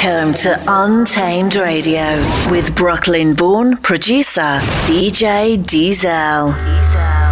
Welcome to Untamed Radio with Brooklyn born producer DJ Diezel. Diezel.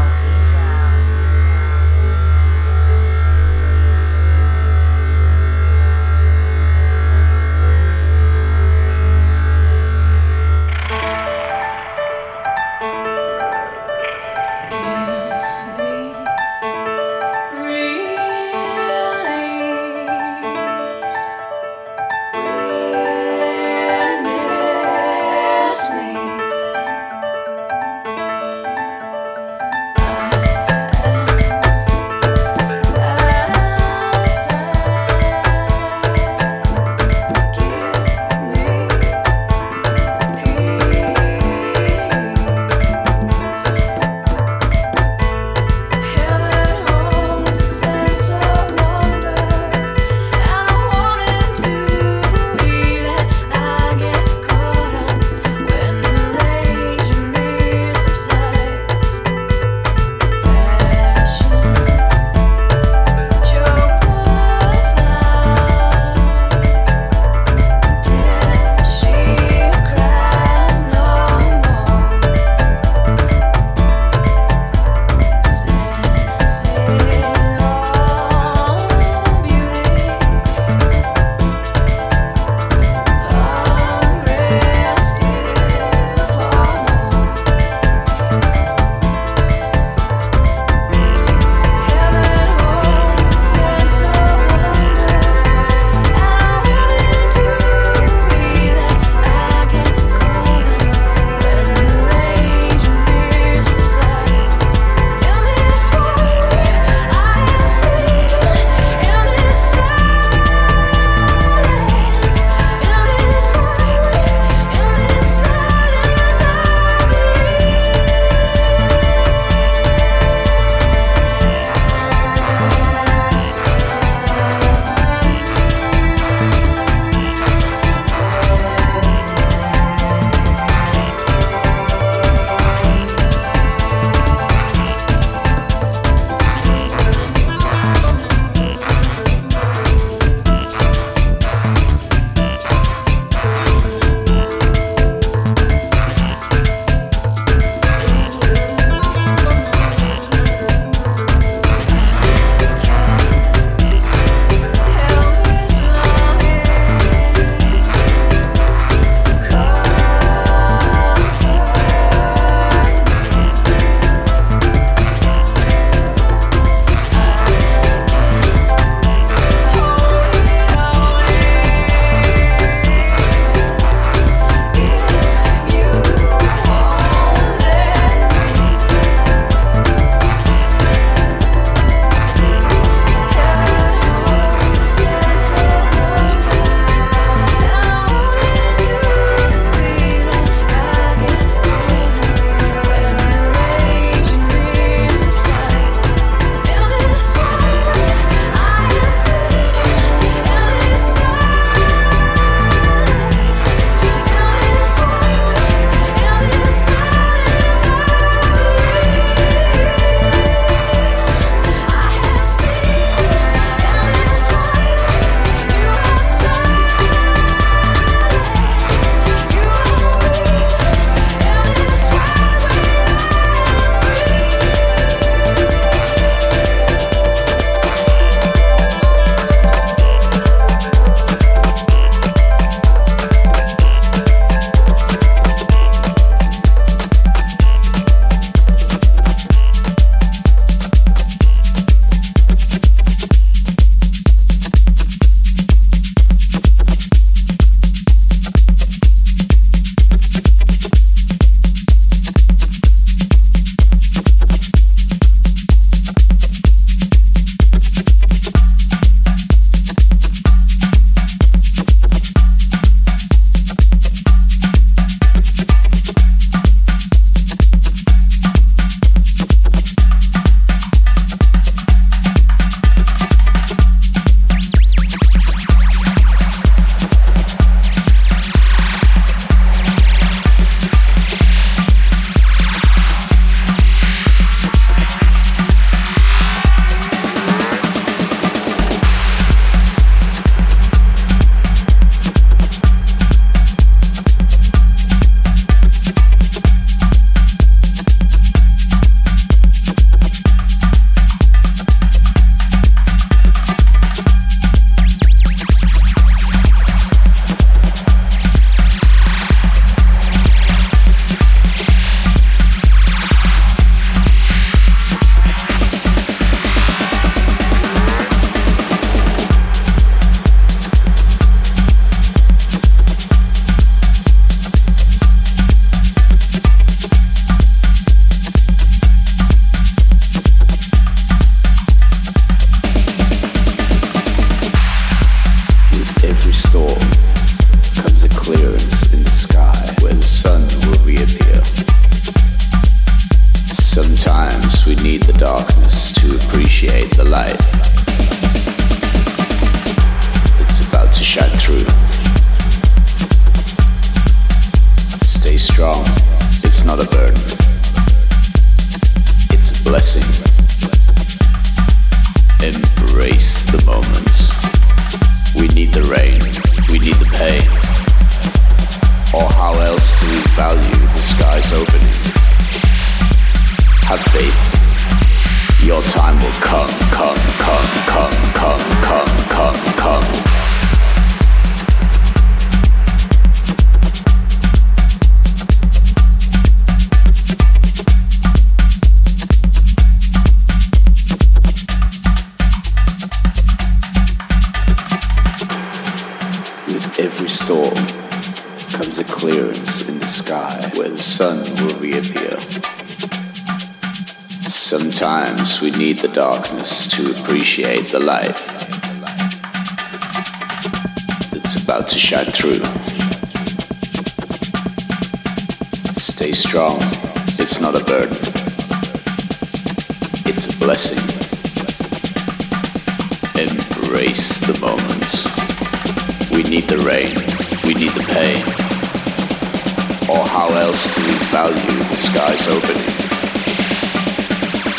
value, the sky's opening.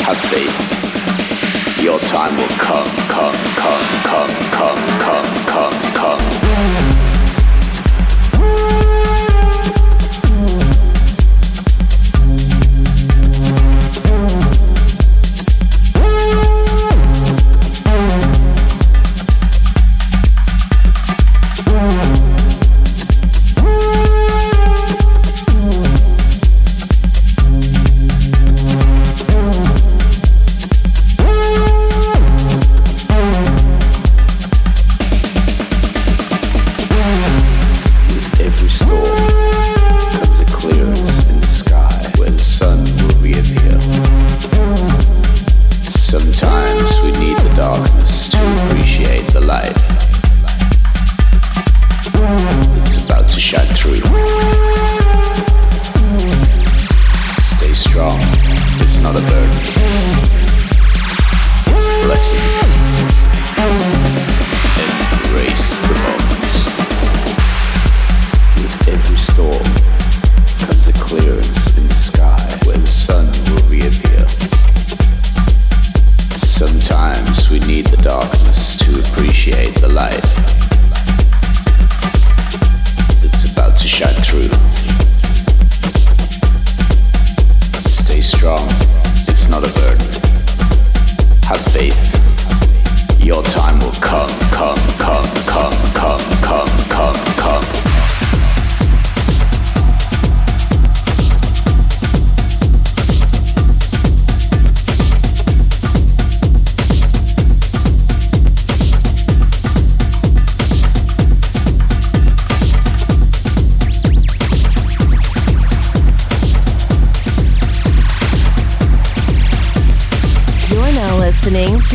Have faith. Your time will come, come, come, come, come, come, come, come.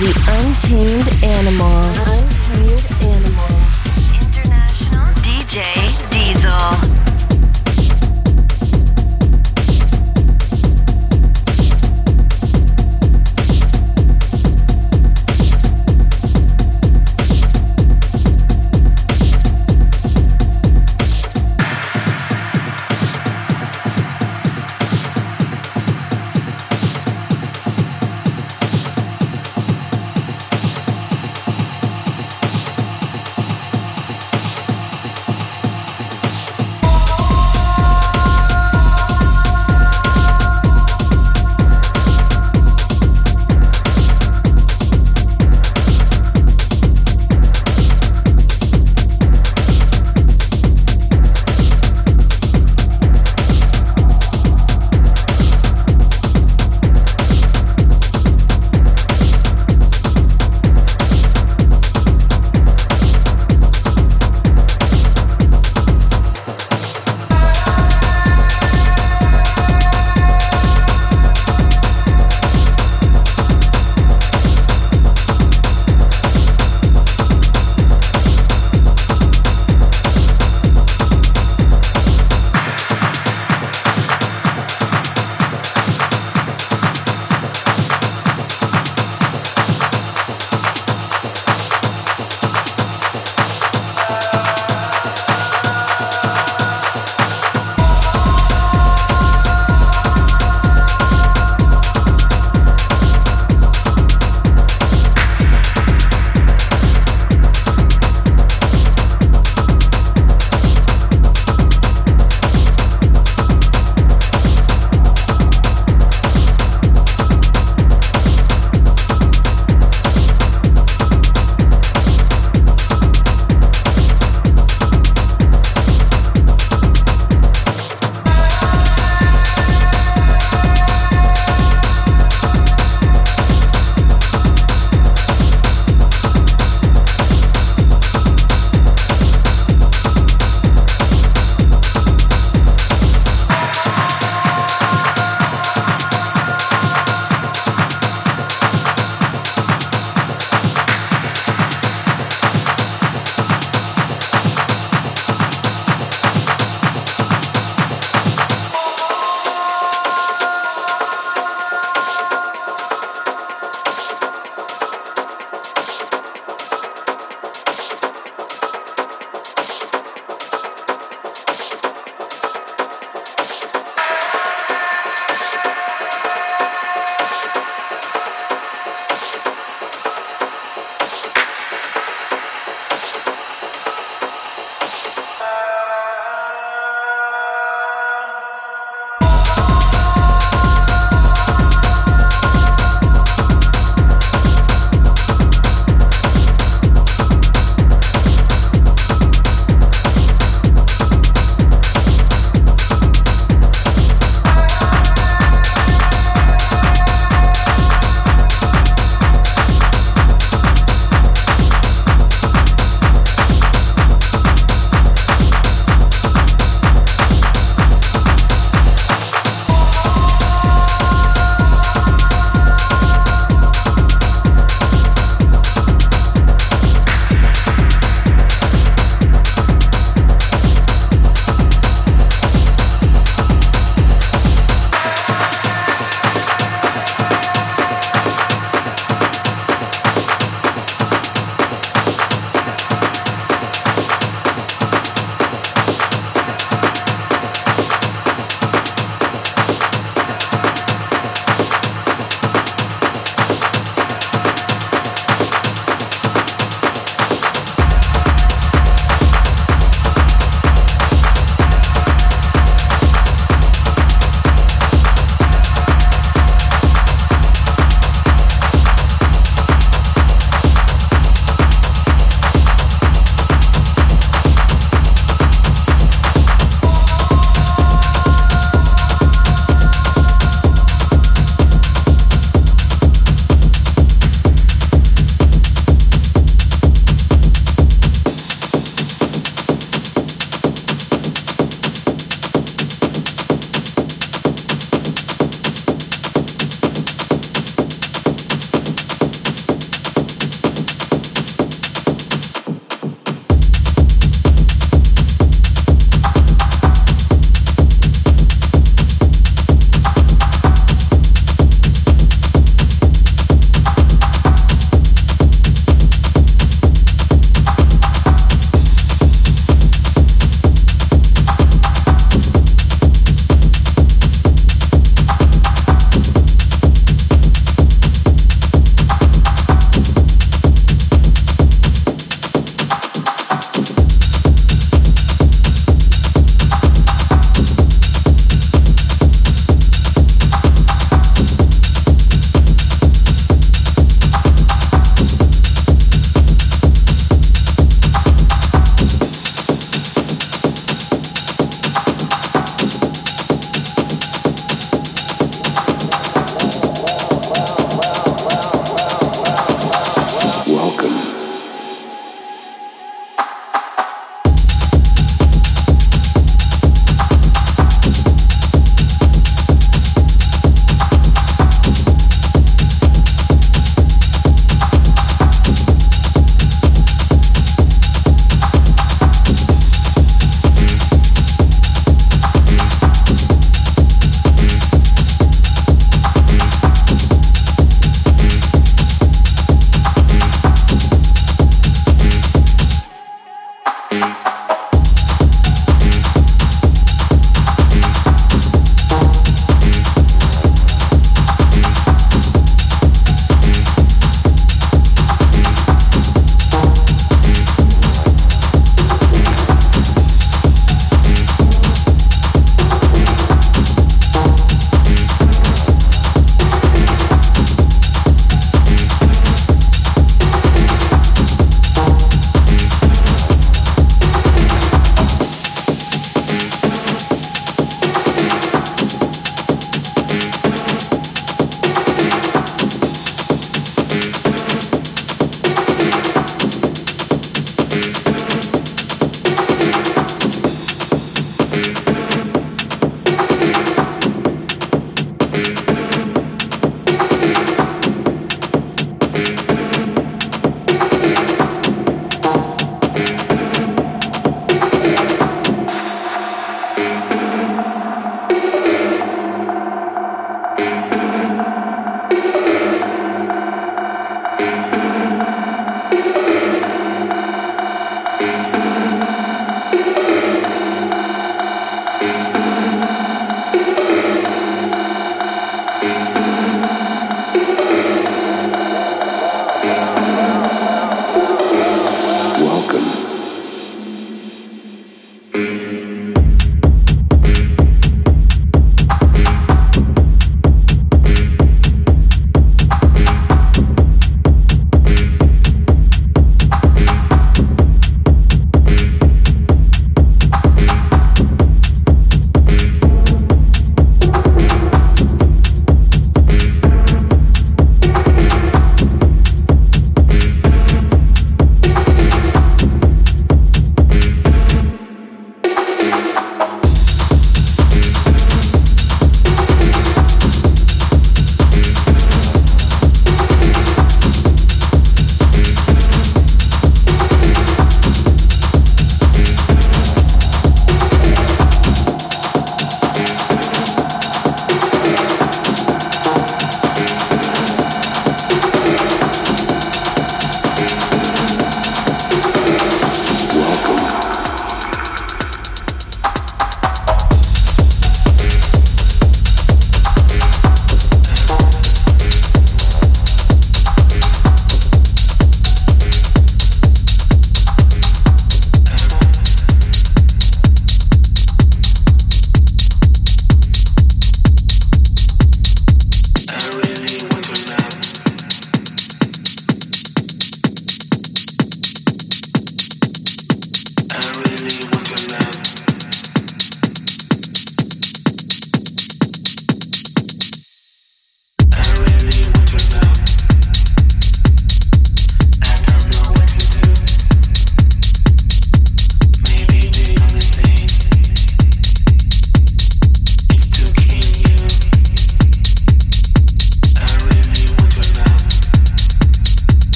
the untamed animal.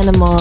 Animal.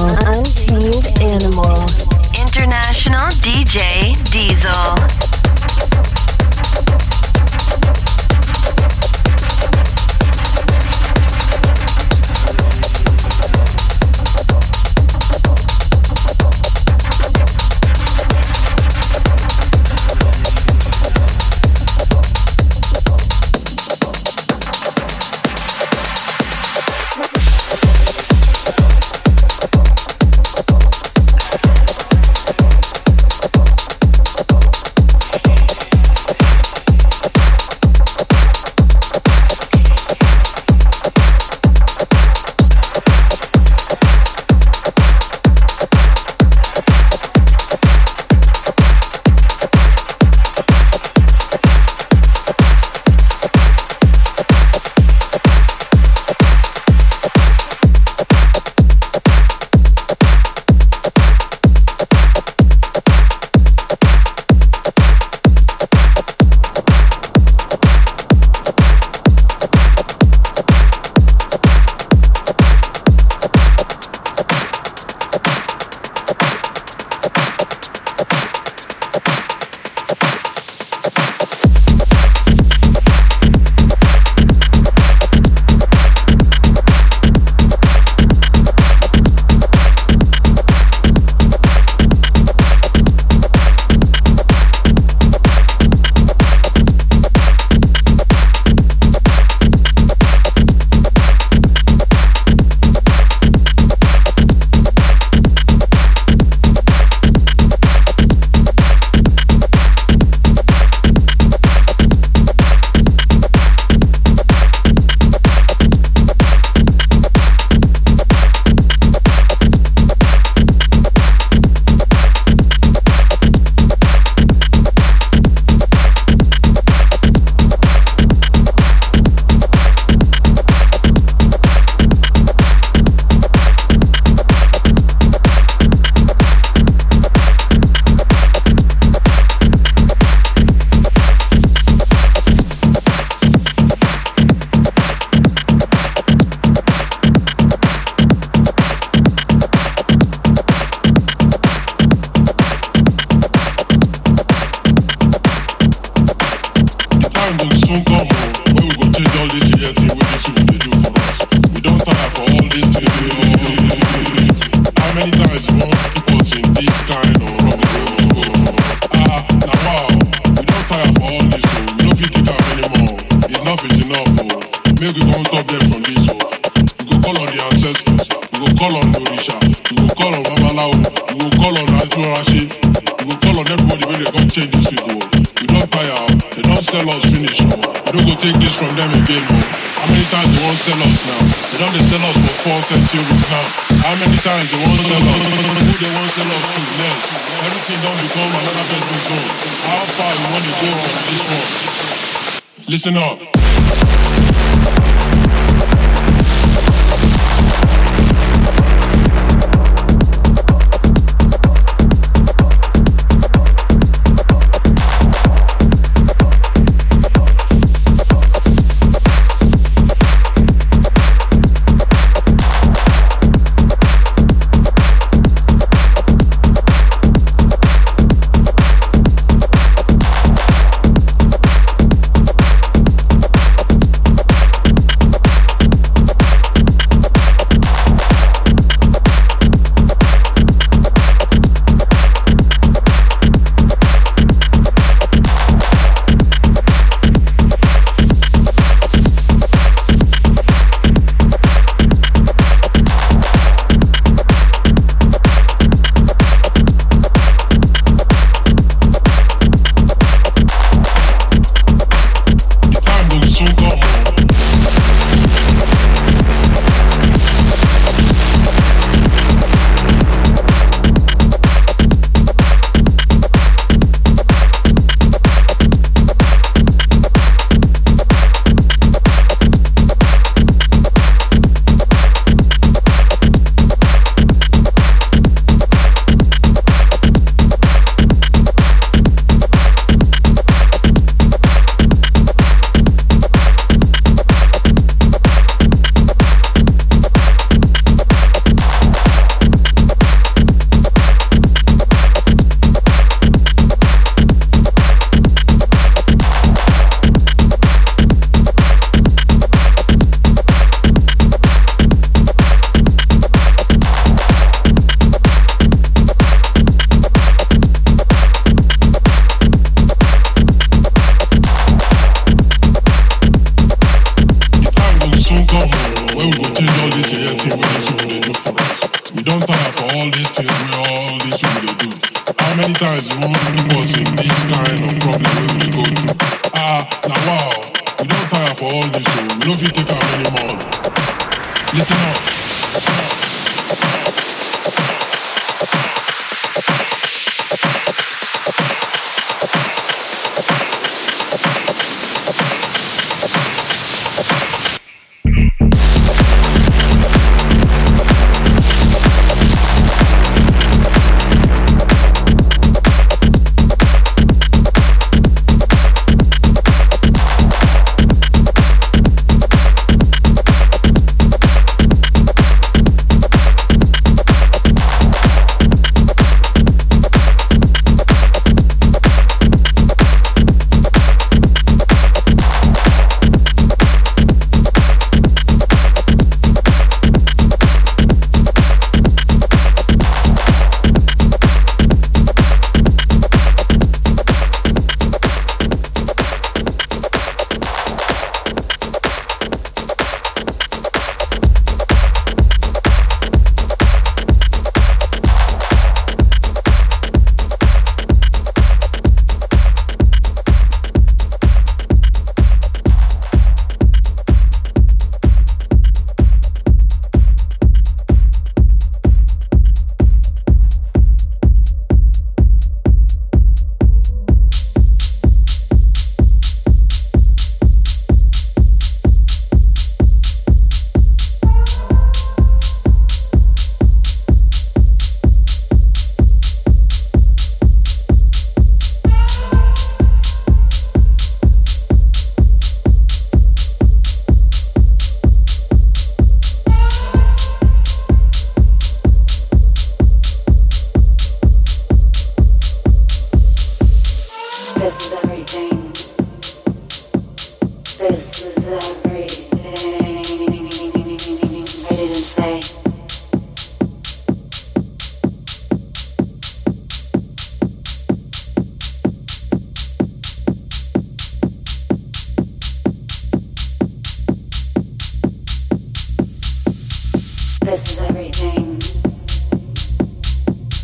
Is everything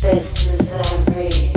I didn't say.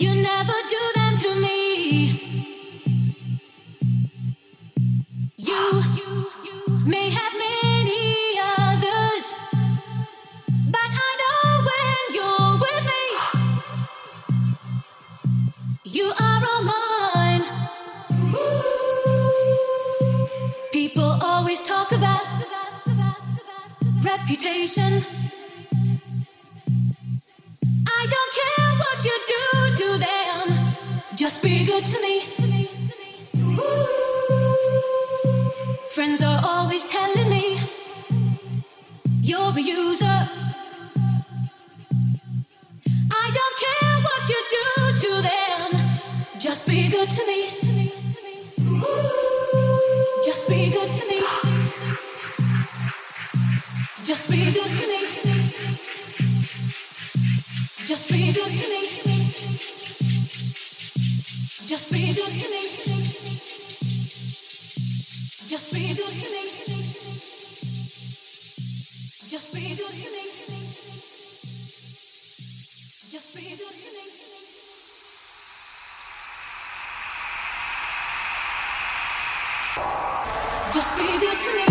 You never do that. reputation. I don't care what you do to them, just be good to me. Ooh. Friends are always telling me you're a user. I don't care what you do to them, just be good to me. Ooh. Just be good to me. Just be good to me. Just be good to me. Just be good to me. Just be good to me. Just be good to me. Just be good to me.